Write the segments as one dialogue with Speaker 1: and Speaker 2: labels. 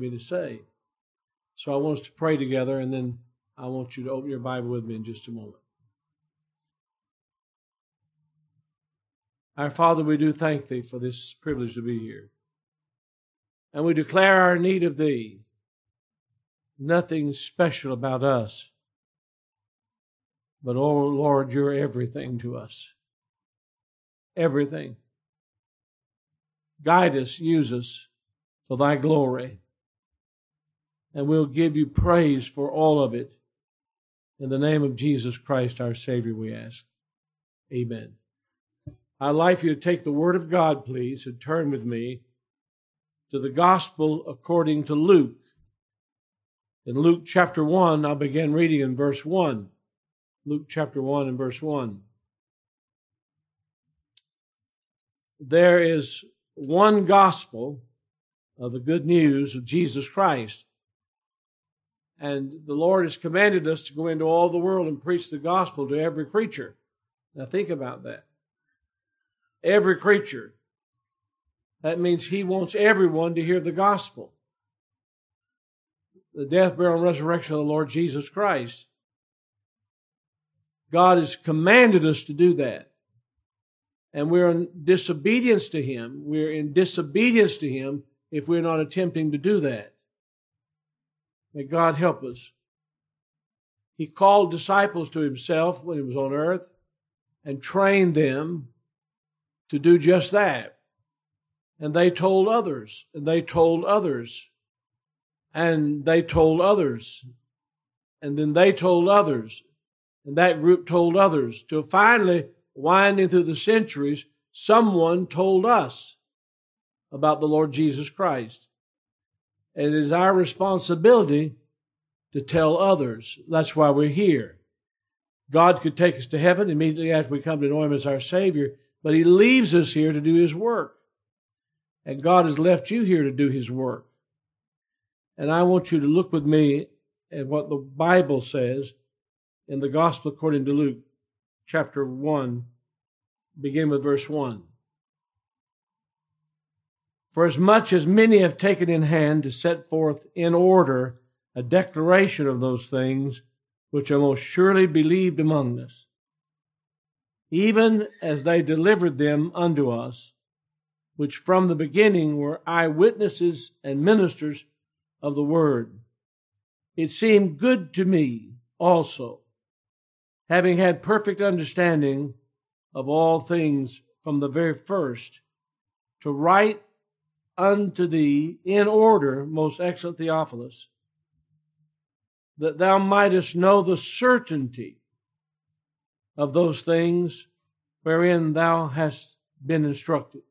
Speaker 1: me to say. So I want us to pray together, and then I want you to open your Bible with me in just a moment. Our Father, we do thank Thee for this privilege to be here. And we declare our need of Thee. Nothing special about us. But, oh Lord, you're everything to us. Everything. Guide us, use us for Thy glory. And we'll give you praise for all of it. In the name of Jesus Christ, our Savior, we ask. Amen. I'd like you to take the Word of God, please, and turn with me to the Gospel according to Luke. In Luke chapter 1, I'll begin reading in verse 1. Luke chapter 1 and verse 1. There is one gospel of the good news of Jesus Christ. And the Lord has commanded us to go into all the world and preach the gospel to every creature. Now think about that every creature. That means he wants everyone to hear the gospel. The death, burial, and resurrection of the Lord Jesus Christ. God has commanded us to do that. And we're in disobedience to Him. We're in disobedience to Him if we're not attempting to do that. May God help us. He called disciples to Himself when He was on earth and trained them to do just that. And they told others, and they told others, and they told others, and then they told others, and that group told others, till finally, winding through the centuries, someone told us about the Lord Jesus Christ. It is our responsibility to tell others. That's why we're here. God could take us to heaven immediately after we come to know Him as our Savior, but He leaves us here to do His work. And God has left you here to do His work. And I want you to look with me at what the Bible says in the Gospel according to Luke, chapter 1, begin with verse 1. For as much as many have taken in hand to set forth in order a declaration of those things which are most surely believed among us, even as they delivered them unto us, which from the beginning were eyewitnesses and ministers of the word. It seemed good to me also, having had perfect understanding of all things from the very first, to write unto thee in order, most excellent Theophilus, that thou mightest know the certainty of those things wherein thou hast been instructed.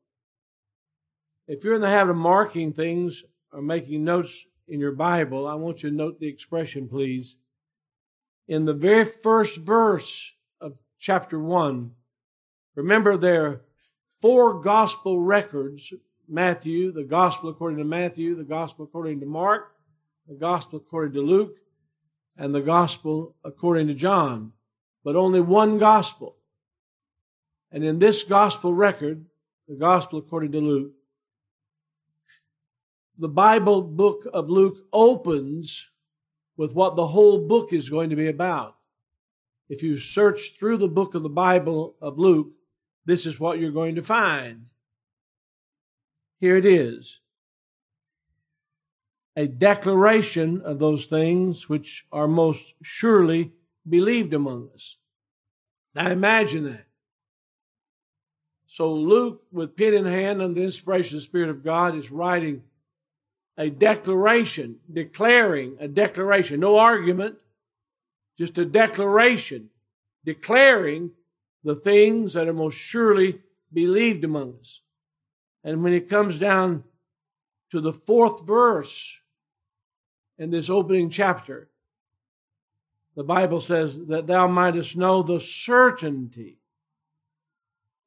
Speaker 1: If you're in the habit of marking things or making notes in your Bible, I want you to note the expression, please. In the very first verse of chapter 1, remember there are four gospel records Matthew, the gospel according to Matthew, the gospel according to Mark, the gospel according to Luke, and the gospel according to John but only one gospel. And in this gospel record, the gospel according to Luke, the Bible book of Luke opens with what the whole book is going to be about. If you search through the book of the Bible of Luke, this is what you're going to find. Here it is a declaration of those things which are most surely believed among us. Now imagine that. So Luke, with pen in hand under the inspiration of the Spirit of God, is writing a declaration, declaring a declaration, no argument, just a declaration, declaring the things that are most surely believed among us. And when it comes down to the fourth verse in this opening chapter, the Bible says that thou mightest know the certainty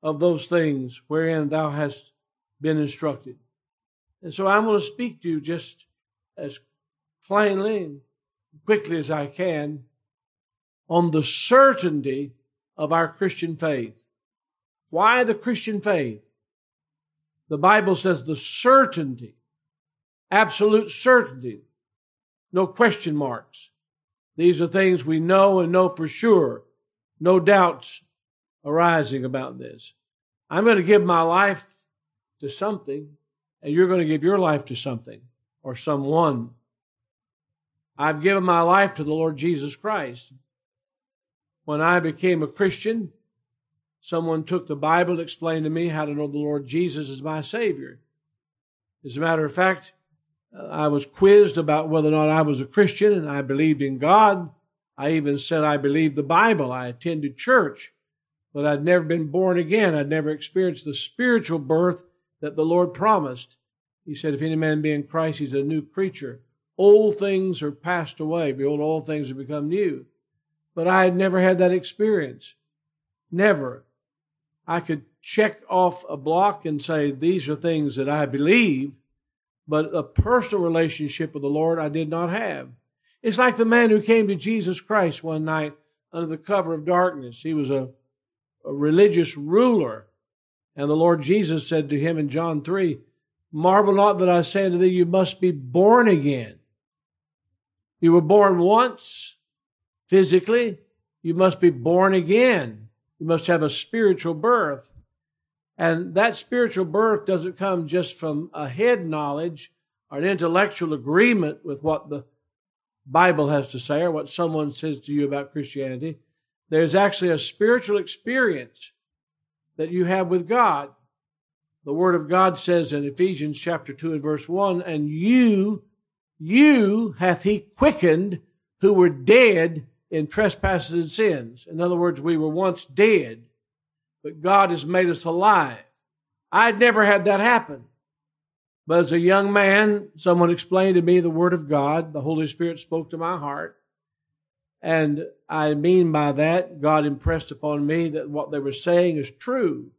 Speaker 1: of those things wherein thou hast been instructed. And so I'm going to speak to you just as plainly and quickly as I can on the certainty of our Christian faith. Why the Christian faith? The Bible says the certainty absolute certainty, no question marks. These are things we know and know for sure, no doubts arising about this. I'm going to give my life to something, and you're going to give your life to something or someone. I've given my life to the Lord Jesus Christ. When I became a Christian, someone took the Bible and explained to me how to know the Lord Jesus as my Savior. As a matter of fact, I was quizzed about whether or not I was a Christian and I believed in God. I even said I believed the Bible. I attended church, but I'd never been born again. I'd never experienced the spiritual birth that the Lord promised. He said, If any man be in Christ, he's a new creature. Old things are passed away. Behold, all things have become new. But I had never had that experience. Never. I could check off a block and say, These are things that I believe, but a personal relationship with the Lord I did not have. It's like the man who came to Jesus Christ one night under the cover of darkness. He was a, a religious ruler. And the Lord Jesus said to him in John 3, Marvel not that I say unto thee, you must be born again. You were born once physically, you must be born again. You must have a spiritual birth. And that spiritual birth doesn't come just from a head knowledge or an intellectual agreement with what the Bible has to say or what someone says to you about Christianity. There's actually a spiritual experience that you have with God. The Word of God says in Ephesians chapter 2 and verse 1, and you, you hath he quickened who were dead in trespasses and sins. In other words, we were once dead but God has made us alive. I'd never had that happen. But as a young man, someone explained to me the Word of God. The Holy Spirit spoke to my heart. And I mean by that, God impressed upon me that what they were saying is true.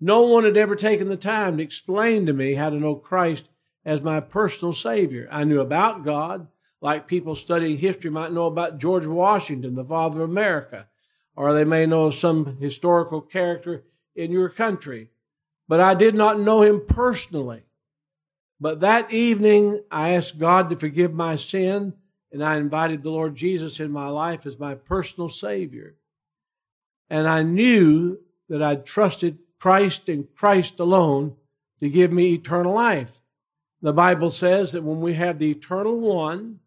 Speaker 1: No one had ever taken the time to explain to me how to know Christ as my personal Savior. I knew about God, like people studying history might know about George Washington, the father of America or they may know some historical character in your country. But I did not know him personally. But that evening, I asked God to forgive my sin, and I invited the Lord Jesus in my life as my personal Savior. And I knew that I'd trusted Christ and Christ alone to give me eternal life. The Bible says that when we have the eternal one,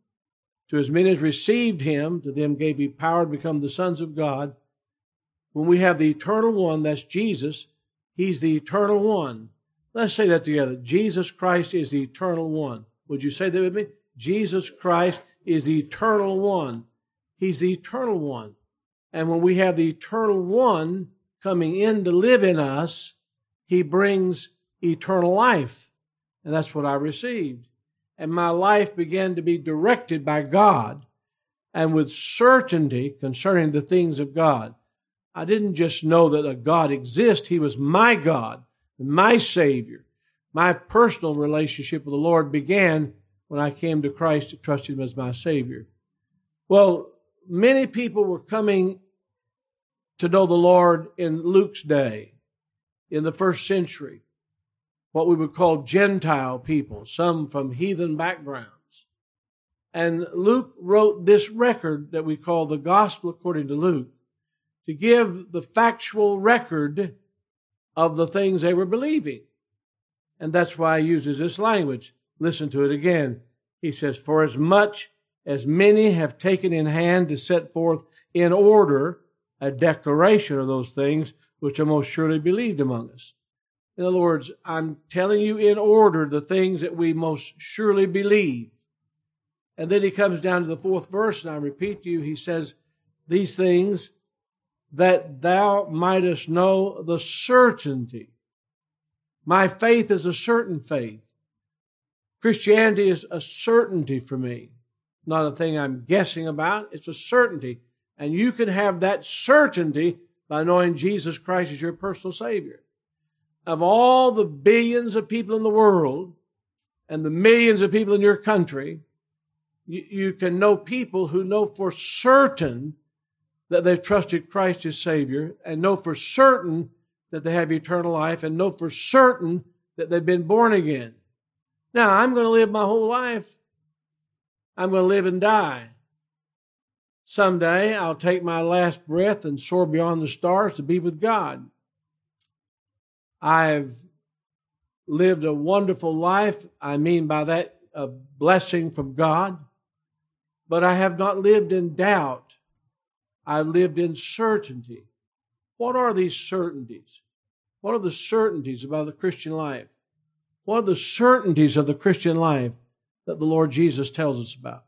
Speaker 1: to as many as received him, to them gave he power to become the sons of God. When we have the eternal one, that's Jesus, he's the eternal one. Let's say that together. Jesus Christ is the eternal one. Would you say that with me? Jesus Christ is the eternal one. He's the eternal one. And when we have the eternal one coming in to live in us, he brings eternal life. And that's what I received and my life began to be directed by God and with certainty concerning the things of God. I didn't just know that a God exists, He was my God, my Savior. My personal relationship with the Lord began when I came to Christ to trust Him as my Savior. Well, many people were coming to know the Lord in Luke's day, in the first century what we would call Gentile people, some from heathen backgrounds. And Luke wrote this record that we call the Gospel according to Luke to give the factual record of the things they were believing. And that's why he uses this language. Listen to it again. He says, For as much as many have taken in hand to set forth in order a declaration of those things which are most surely believed among us. In other words, I'm telling you in order the things that we most surely believe. And then he comes down to the fourth verse, and I repeat to you, he says, These things that thou mightest know the certainty. My faith is a certain faith. Christianity is a certainty for me, not a thing I'm guessing about. It's a certainty. And you can have that certainty by knowing Jesus Christ as your personal Savior of all the billions of people in the world and the millions of people in your country, you, you can know people who know for certain that they've trusted Christ as Savior and know for certain that they have eternal life and know for certain that they've been born again. Now, I'm going to live my whole life. I'm going to live and die. Someday I'll take my last breath and soar beyond the stars to be with God. I've lived a wonderful life. I mean by that a blessing from God. But I have not lived in doubt. I've lived in certainty. What are these certainties? What are the certainties about the Christian life? What are the certainties of the Christian life that the Lord Jesus tells us about?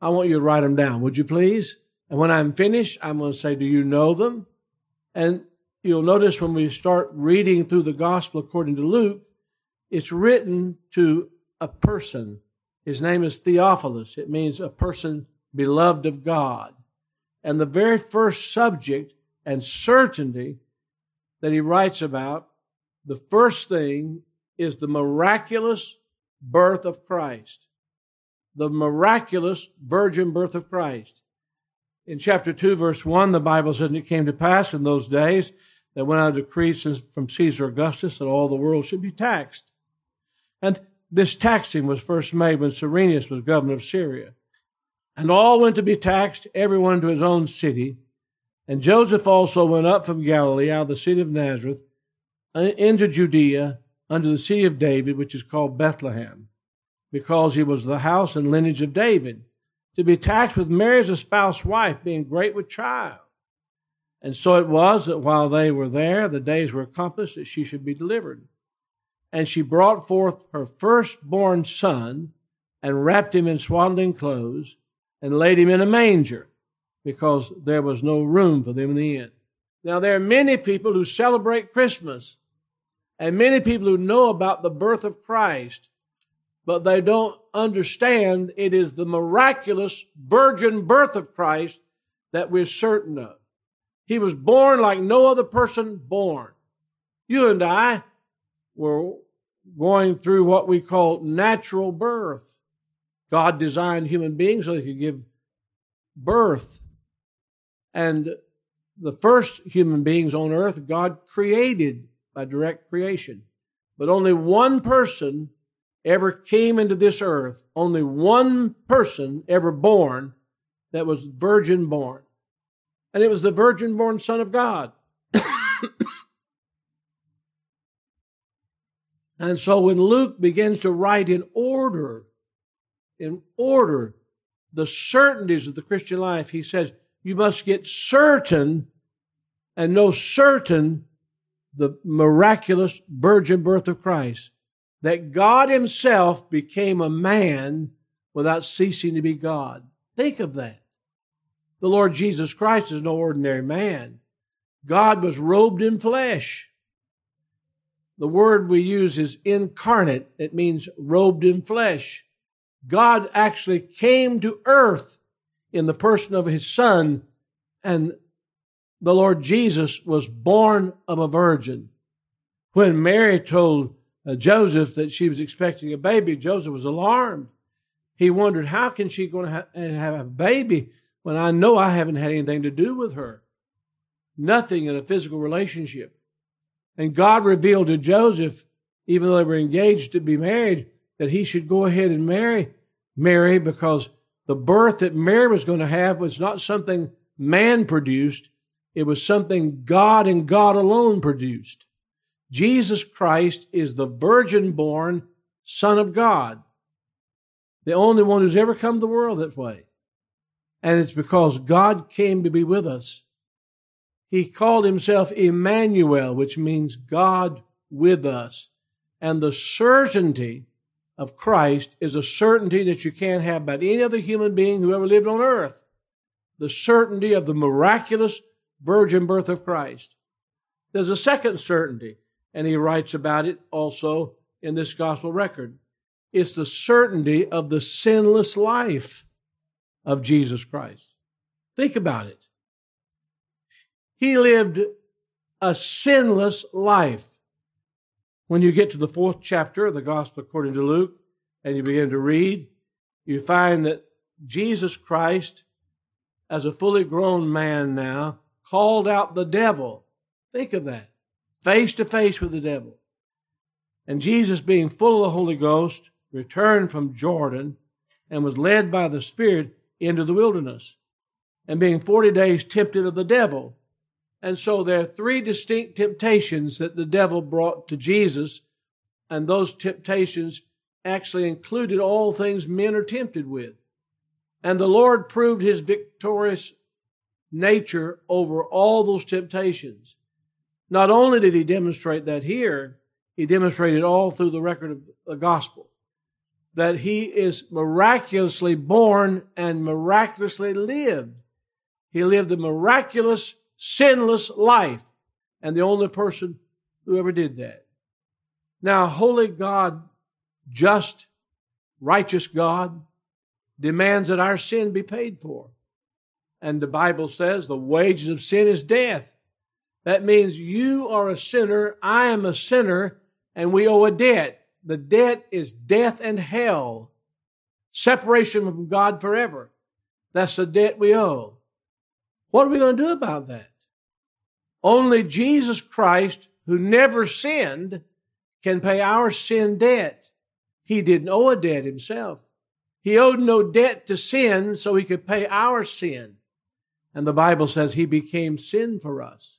Speaker 1: I want you to write them down, would you please? And when I'm finished, I'm going to say, Do you know them? And you'll notice when we start reading through the gospel according to Luke, it's written to a person. His name is Theophilus. It means a person beloved of God. And the very first subject and certainty that he writes about, the first thing is the miraculous birth of Christ. The miraculous virgin birth of Christ. In chapter 2, verse 1, the Bible says, And it came to pass in those days that went out a decree from Caesar Augustus that all the world should be taxed. And this taxing was first made when Cyrenius was governor of Syria. And all went to be taxed, everyone to his own city. And Joseph also went up from Galilee out of the city of Nazareth uh, into Judea unto the city of David, which is called Bethlehem, because he was the house and lineage of David, to be taxed with Mary as a spouse wife, being great with child. And so it was that while they were there, the days were accomplished that she should be delivered. And she brought forth her firstborn son, and wrapped him in swaddling clothes, and laid him in a manger, because there was no room for them in the inn. Now, there are many people who celebrate Christmas, and many people who know about the birth of Christ, but they don't understand it is the miraculous virgin birth of Christ that we're certain of. He was born like no other person born. You and I were going through what we call natural birth. God designed human beings so they could give birth. And the first human beings on earth, God created by direct creation. But only one person ever came into this earth, only one person ever born that was virgin born and it was the virgin born Son of God. and so when Luke begins to write in order, in order, the certainties of the Christian life, he says, you must get certain and know certain the miraculous virgin birth of Christ. That God Himself became a man without ceasing to be God. Think of that. The Lord Jesus Christ is no ordinary man. God was robed in flesh. The word we use is incarnate. It means robed in flesh. God actually came to earth in the person of his son, and the Lord Jesus was born of a virgin. When Mary told uh, Joseph that she was expecting a baby, Joseph was alarmed. He wondered, how can she going to have, have a baby when I know I haven't had anything to do with her. Nothing in a physical relationship. And God revealed to Joseph, even though they were engaged to be married, that he should go ahead and marry Mary because the birth that Mary was going to have was not something man produced, it was something God and God alone produced. Jesus Christ is the virgin born Son of God, the only one who's ever come to the world that way. And it's because God came to be with us. He called himself Emmanuel, which means God with us. And the certainty of Christ is a certainty that you can't have about any other human being who ever lived on earth. The certainty of the miraculous virgin birth of Christ. There's a second certainty, and he writes about it also in this gospel record. It's the certainty of the sinless life of Jesus Christ. Think about it. He lived a sinless life. When you get to the fourth chapter of the Gospel according to Luke and you begin to read, you find that Jesus Christ, as a fully grown man now, called out the devil. Think of that. Face to face with the devil. And Jesus, being full of the Holy Ghost, returned from Jordan and was led by the Spirit into the wilderness, and being 40 days tempted of the devil. And so there are three distinct temptations that the devil brought to Jesus, and those temptations actually included all things men are tempted with. And the Lord proved his victorious nature over all those temptations. Not only did he demonstrate that here, he demonstrated all through the record of the gospel that he is miraculously born and miraculously lived. He lived a miraculous, sinless life, and the only person who ever did that. Now, holy God, just, righteous God, demands that our sin be paid for. And the Bible says the wages of sin is death. That means you are a sinner, I am a sinner, and we owe a debt. The debt is death and hell, separation from God forever. That's the debt we owe. What are we going to do about that? Only Jesus Christ, who never sinned, can pay our sin debt. He didn't owe a debt himself. He owed no debt to sin so he could pay our sin. And the Bible says he became sin for us.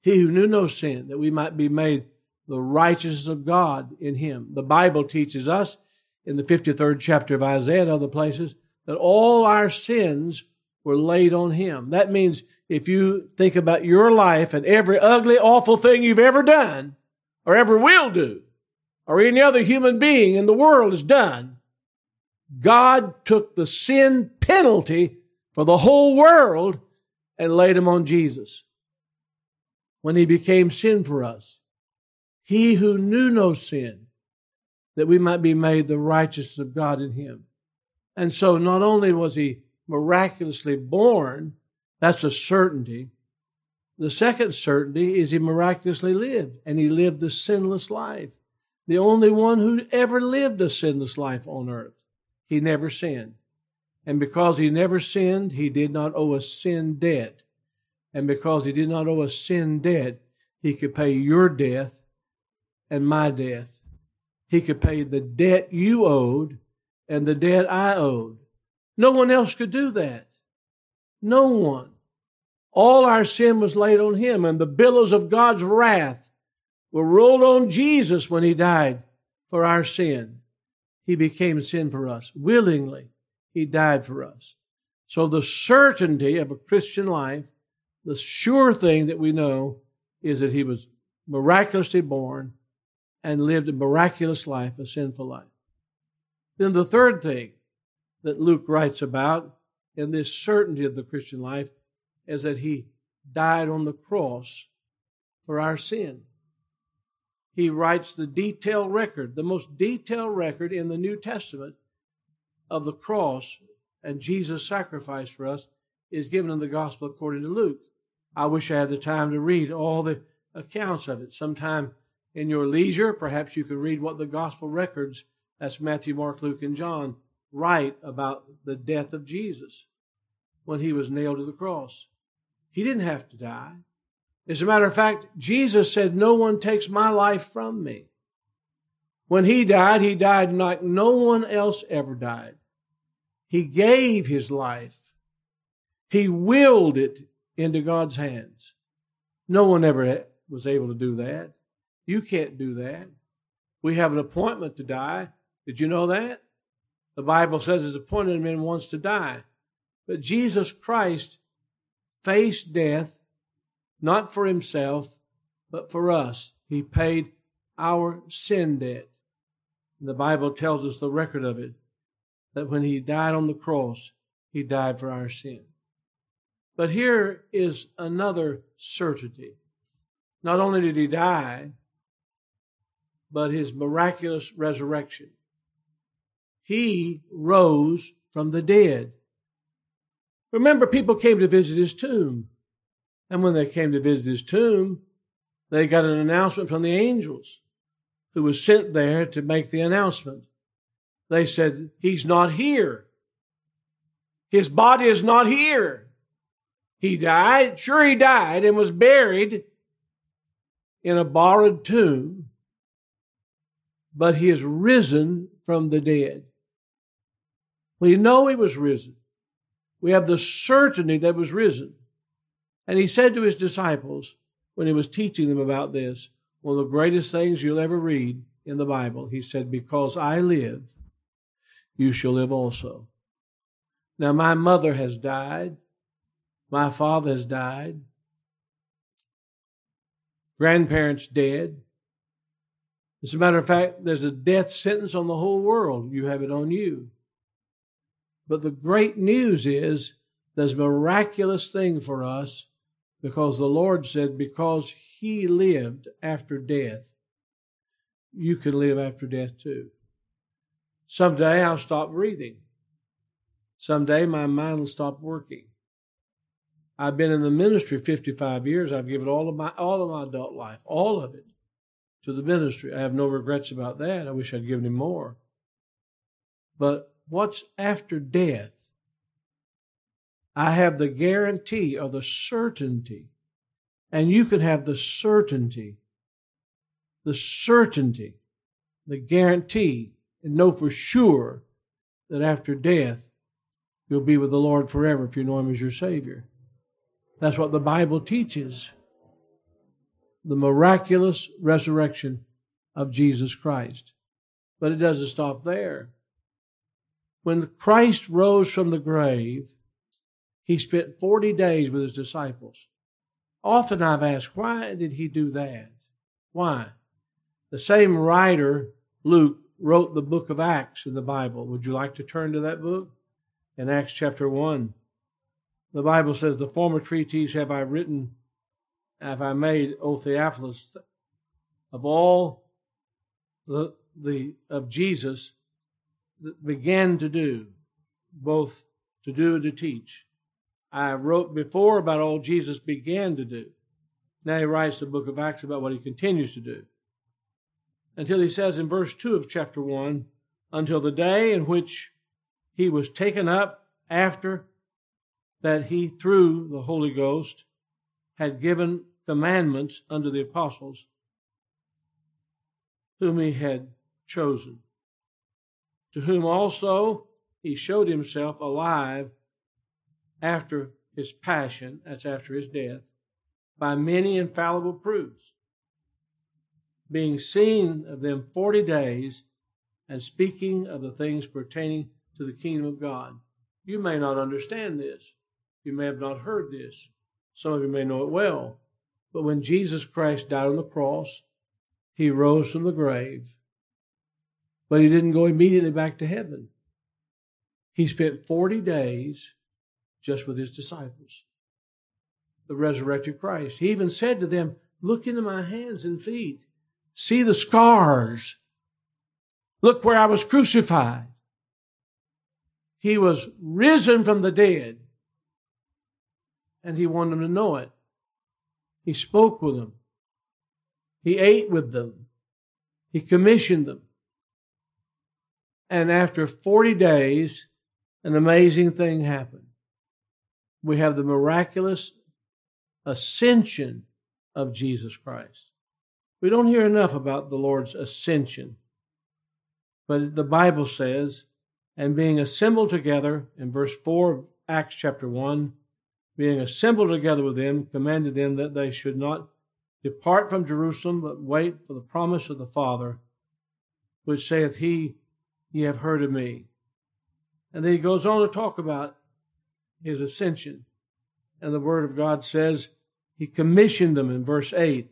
Speaker 1: He who knew no sin, that we might be made the righteousness of God in him. The Bible teaches us in the 53rd chapter of Isaiah and other places that all our sins were laid on him. That means if you think about your life and every ugly, awful thing you've ever done or ever will do, or any other human being in the world has done, God took the sin penalty for the whole world and laid him on Jesus when he became sin for us. He who knew no sin, that we might be made the righteousness of God in him. And so not only was he miraculously born, that's a certainty. The second certainty is he miraculously lived, and he lived the sinless life. The only one who ever lived a sinless life on earth. He never sinned. And because he never sinned, he did not owe a sin debt. And because he did not owe a sin debt, he could pay your death and my death. He could pay the debt you owed and the debt I owed. No one else could do that. No one. All our sin was laid on him, and the billows of God's wrath were rolled on Jesus when he died for our sin. He became sin for us. Willingly, he died for us. So the certainty of a Christian life, the sure thing that we know is that he was miraculously born and lived a miraculous life, a sinful life. Then the third thing that Luke writes about in this certainty of the Christian life is that he died on the cross for our sin. He writes the detailed record, the most detailed record in the New Testament of the cross and Jesus' sacrifice for us is given in the gospel according to Luke. I wish I had the time to read all the accounts of it. Sometime in your leisure, perhaps you could read what the gospel records, that's Matthew, Mark, Luke, and John, write about the death of Jesus when he was nailed to the cross. He didn't have to die. As a matter of fact, Jesus said, No one takes my life from me. When he died, he died like no one else ever died. He gave his life. He willed it into God's hands. No one ever was able to do that. You can't do that. We have an appointment to die. Did you know that? The Bible says it's appointed man wants to die. But Jesus Christ faced death not for himself, but for us. He paid our sin debt. And the Bible tells us the record of it that when he died on the cross, he died for our sin. But here is another certainty. Not only did he die, but his miraculous resurrection. He rose from the dead. Remember, people came to visit his tomb. And when they came to visit his tomb, they got an announcement from the angels who was sent there to make the announcement. They said, He's not here. His body is not here. He died. Sure, he died and was buried in a borrowed tomb but he is risen from the dead. We know he was risen. We have the certainty that he was risen. And he said to his disciples when he was teaching them about this, one of the greatest things you'll ever read in the Bible, he said, Because I live, you shall live also. Now, my mother has died. My father has died. Grandparents dead. As a matter of fact, there's a death sentence on the whole world. You have it on you. But the great news is there's a miraculous thing for us because the Lord said, because He lived after death, you can live after death too. Someday I'll stop breathing. Someday my mind will stop working. I've been in the ministry 55 years. I've given all of my all of my adult life, all of it, to the ministry. I have no regrets about that. I wish I'd given him more. But what's after death? I have the guarantee or the certainty, and you can have the certainty, the certainty, the guarantee, and know for sure that after death, you'll be with the Lord forever if you know Him as your Savior. That's what the Bible teaches the miraculous resurrection of Jesus Christ. But it doesn't stop there. When Christ rose from the grave, he spent 40 days with his disciples. Often I've asked, why did he do that? Why? The same writer, Luke, wrote the book of Acts in the Bible. Would you like to turn to that book? In Acts chapter 1. The Bible says, The former treatise have I written, have I made, O Theophilus, of all the, the of Jesus that began to do, both to do and to teach. I wrote before about all Jesus began to do. Now he writes the book of Acts about what he continues to do. Until he says in verse 2 of chapter 1 until the day in which he was taken up after that he, through the Holy Ghost, had given commandments unto the apostles whom he had chosen, to whom also he showed himself alive after his passion, that's after his death, by many infallible proofs, being seen of them forty days, and speaking of the things pertaining to the kingdom of God. You may not understand this. You may have not heard this. Some of you may know it well. But when Jesus Christ died on the cross, he rose from the grave. But he didn't go immediately back to heaven. He spent 40 days just with his disciples, the resurrected Christ. He even said to them, Look into my hands and feet. See the scars. Look where I was crucified. He was risen from the dead and he wanted them to know it. He spoke with them. He ate with them. He commissioned them. And after 40 days, an amazing thing happened. We have the miraculous ascension of Jesus Christ. We don't hear enough about the Lord's ascension. But the Bible says, and being assembled together, in verse 4 of Acts chapter 1, being assembled together with them, commanded them that they should not depart from Jerusalem, but wait for the promise of the Father, which saith he, Ye have heard of me. And then he goes on to talk about his ascension. And the Word of God says, He commissioned them in verse 8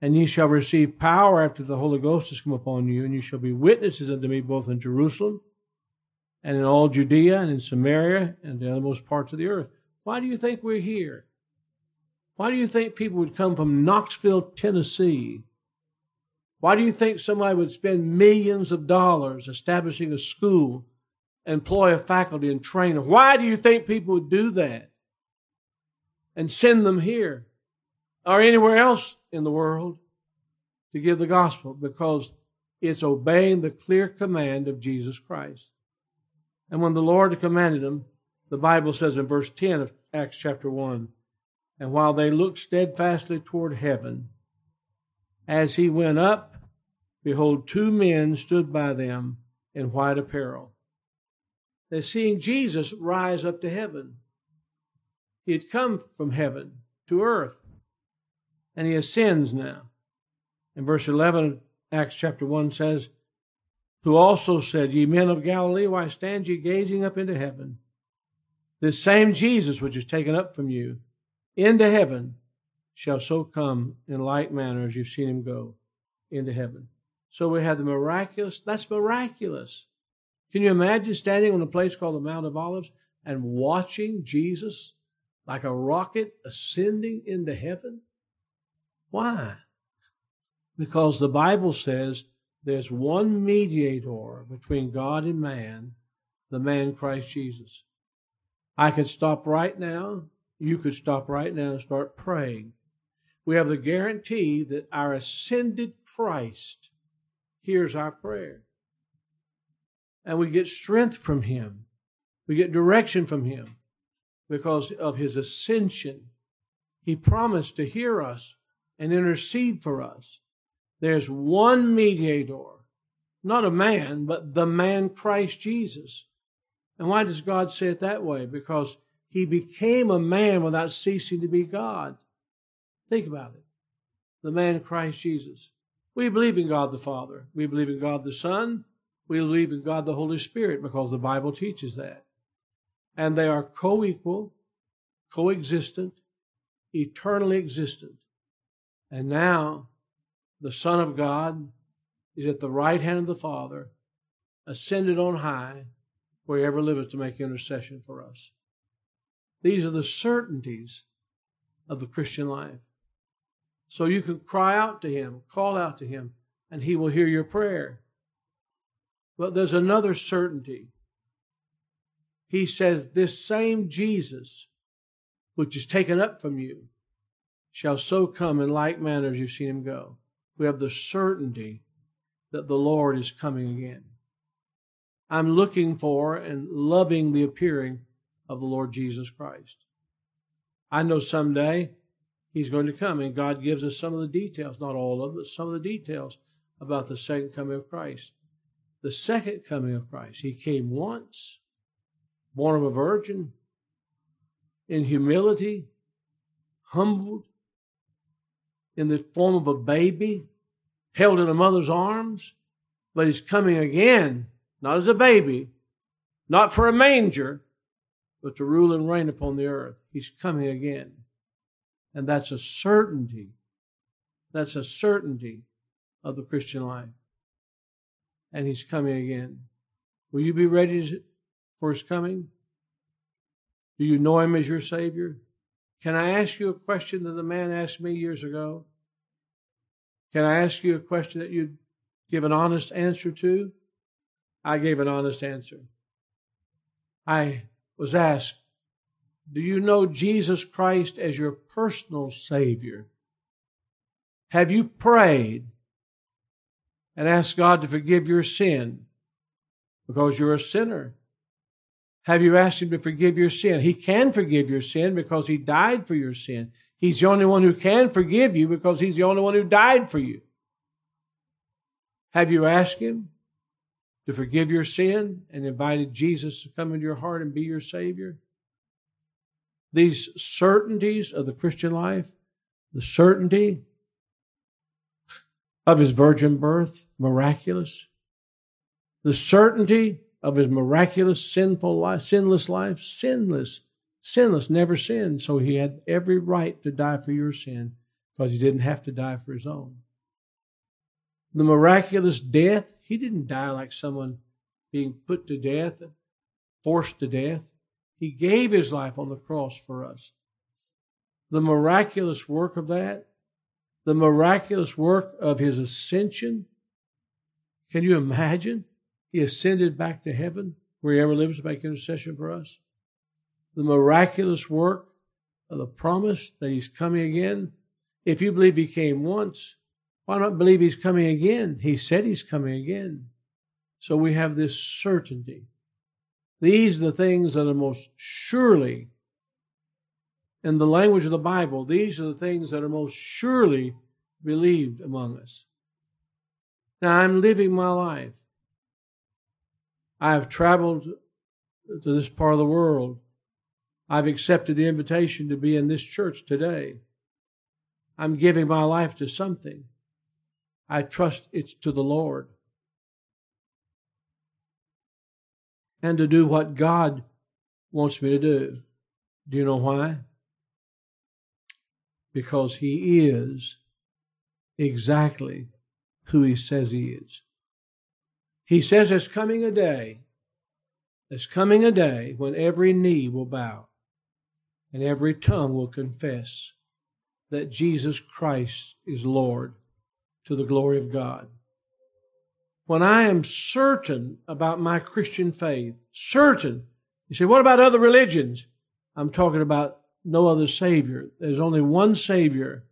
Speaker 1: And ye shall receive power after the Holy Ghost has come upon you, and ye shall be witnesses unto me both in Jerusalem and in all Judea and in Samaria and the othermost parts of the earth. Why do you think we're here? Why do you think people would come from Knoxville, Tennessee? Why do you think somebody would spend millions of dollars establishing a school, employ a faculty, and train them? Why do you think people would do that and send them here or anywhere else in the world to give the gospel? Because it's obeying the clear command of Jesus Christ. And when the Lord commanded them, the Bible says in verse 10 of Acts chapter 1 And while they looked steadfastly toward heaven, as he went up, behold, two men stood by them, in white apparel. They're seeing Jesus rise up to heaven. He had come from heaven to earth, and he ascends now. In verse 11, of Acts chapter 1 says, Who also said, Ye men of Galilee, why stand ye gazing up into heaven? This same Jesus which is taken up from you into heaven shall so come in like manner as you've seen him go into heaven. So we have the miraculous. That's miraculous. Can you imagine standing on a place called the Mount of Olives and watching Jesus like a rocket ascending into heaven? Why? Because the Bible says there's one mediator between God and man, the man Christ Jesus. I could stop right now. You could stop right now and start praying. We have the guarantee that our ascended Christ hears our prayer and we get strength from Him. We get direction from Him because of His ascension. He promised to hear us and intercede for us. There's one mediator, not a man, but the man Christ Jesus. And why does God say it that way? Because He became a man without ceasing to be God. Think about it. The man Christ Jesus. We believe in God the Father. We believe in God the Son. We believe in God the Holy Spirit because the Bible teaches that. And they are co equal, coexistent, eternally existent. And now the Son of God is at the right hand of the Father, ascended on high, where he ever liveth to make intercession for us. These are the certainties of the Christian life. So you can cry out to him, call out to him, and he will hear your prayer. But there's another certainty. He says, This same Jesus, which is taken up from you, shall so come in like manner as you've seen him go. We have the certainty that the Lord is coming again. I'm looking for and loving the appearing of the Lord Jesus Christ. I know someday he's going to come, and God gives us some of the details, not all of them, but some of the details about the second coming of Christ the second coming of Christ. He came once, born of a virgin, in humility, humbled, in the form of a baby, held in a mother's arms, but he's coming again, not as a baby, not for a manger, but to rule and reign upon the earth. He's coming again. And that's a certainty. That's a certainty of the Christian life and he's coming again. Will you be ready for his coming? Do you know him as your Savior? Can I ask you a question that the man asked me years ago? Can I ask you a question that you'd give an honest answer to? I gave an honest answer. I was asked, Do you know Jesus Christ as your personal Savior? Have you prayed and asked God to forgive your sin because you're a sinner? Have you asked Him to forgive your sin? He can forgive your sin because He died for your sin. He's the only one who can forgive you because He's the only one who died for you. Have you asked Him to forgive your sin and invited Jesus to come into your heart and be your Savior? These certainties of the Christian life, the certainty of his virgin birth, miraculous. The certainty of his miraculous sinful life, sinless life, sinless, sinless, never sinned. So he had every right to die for your sin because he didn't have to die for his own. The miraculous death, he didn't die like someone being put to death, forced to death. He gave his life on the cross for us. The miraculous work of that, the miraculous work of his ascension. Can you imagine? He ascended back to heaven where he ever lives to make intercession for us. The miraculous work of the promise that he's coming again. If you believe he came once, why not believe he's coming again? He said he's coming again. So we have this certainty. These are the things that are most surely in the language of the Bible, these are the things that are most surely believed among us. Now, I'm living my life. I have traveled to this part of the world. I've accepted the invitation to be in this church today. I'm giving my life to something. I trust it's to the Lord. And to do what God wants me to do. Do you know why? Because He is exactly who He says He is. He says there's coming a day, there's coming a day when every knee will bow and every tongue will confess that Jesus Christ is Lord to the glory of God. When I am certain about my Christian faith, certain, you say, what about other religions? I'm talking about no other Savior. There's only one Savior,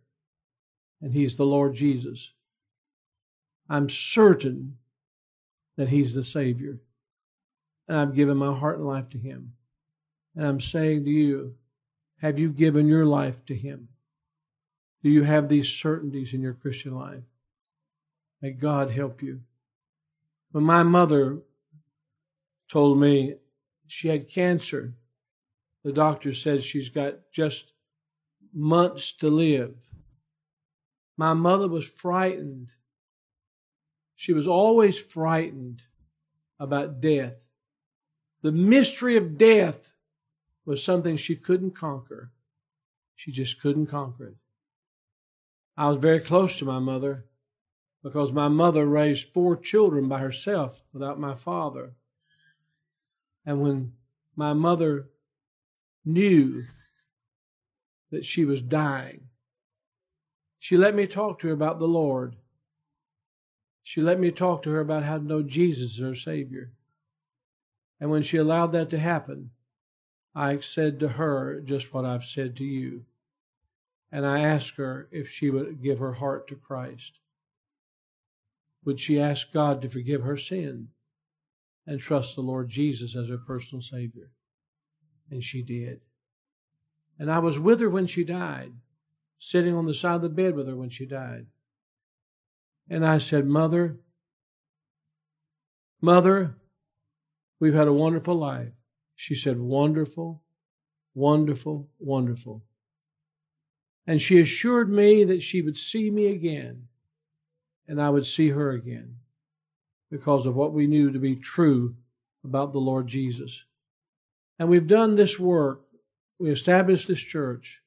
Speaker 1: and He's the Lord Jesus. I'm certain that He's the Savior. And I've given my heart and life to Him. And I'm saying to you, have you given your life to Him? Do you have these certainties in your Christian life? May God help you. When my mother told me she had cancer, the doctor said she's got just months to live. My mother was frightened she was always frightened about death. The mystery of death was something she couldn't conquer. She just couldn't conquer it. I was very close to my mother because my mother raised four children by herself without my father. And when my mother knew that she was dying, she let me talk to her about the Lord. She let me talk to her about how to know Jesus as her Savior. And when she allowed that to happen, I said to her just what I've said to you. And I asked her if she would give her heart to Christ. Would she ask God to forgive her sin and trust the Lord Jesus as her personal Savior? And she did. And I was with her when she died, sitting on the side of the bed with her when she died. And I said, Mother, Mother, we've had a wonderful life. She said, Wonderful, wonderful, wonderful. And she assured me that she would see me again and I would see her again because of what we knew to be true about the Lord Jesus. And we've done this work. We established this church.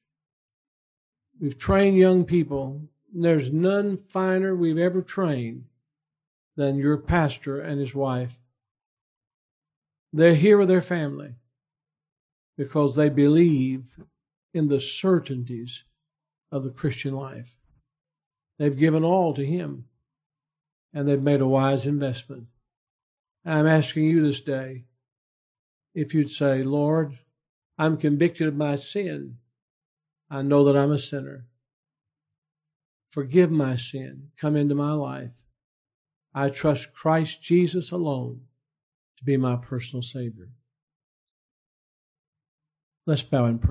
Speaker 1: We've trained young people and there's none finer we've ever trained than your pastor and his wife. They're here with their family because they believe in the certainties of the Christian life. They've given all to Him and they've made a wise investment. I'm asking you this day if you'd say, Lord, I'm convicted of my sin. I know that I'm a sinner. Forgive my sin. Come into my life. I trust Christ Jesus alone to be my personal Savior. Let's bow and pray.